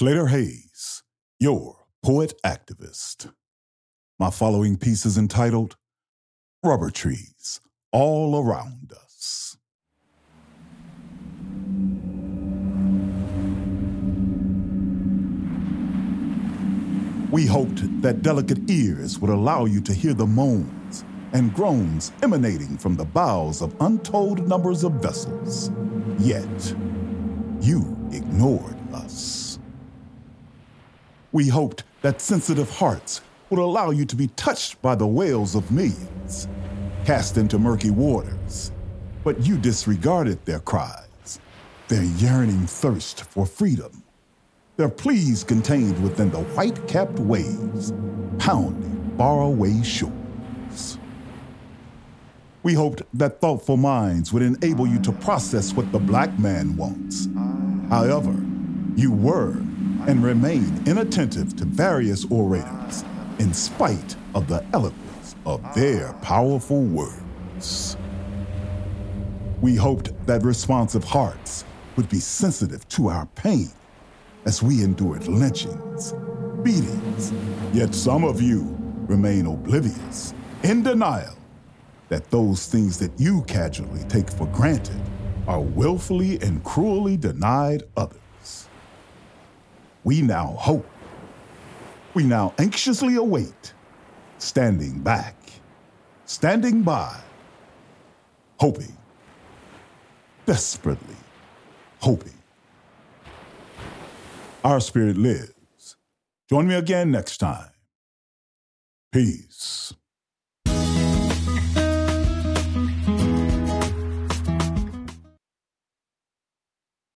Slater Hayes, your poet activist. My following piece is entitled Rubber Trees All Around Us. We hoped that delicate ears would allow you to hear the moans and groans emanating from the bows of untold numbers of vessels. Yet, you ignored us. We hoped that sensitive hearts would allow you to be touched by the wails of millions, cast into murky waters. But you disregarded their cries, their yearning thirst for freedom, their pleas contained within the white capped waves, pounding faraway shores. We hoped that thoughtful minds would enable you to process what the black man wants. However, you were and remain inattentive to various orators in spite of the eloquence of their powerful words. We hoped that responsive hearts would be sensitive to our pain as we endured lynchings, beatings, yet some of you remain oblivious, in denial that those things that you casually take for granted are willfully and cruelly denied others. We now hope. We now anxiously await, standing back, standing by, hoping, desperately hoping. Our spirit lives. Join me again next time. Peace.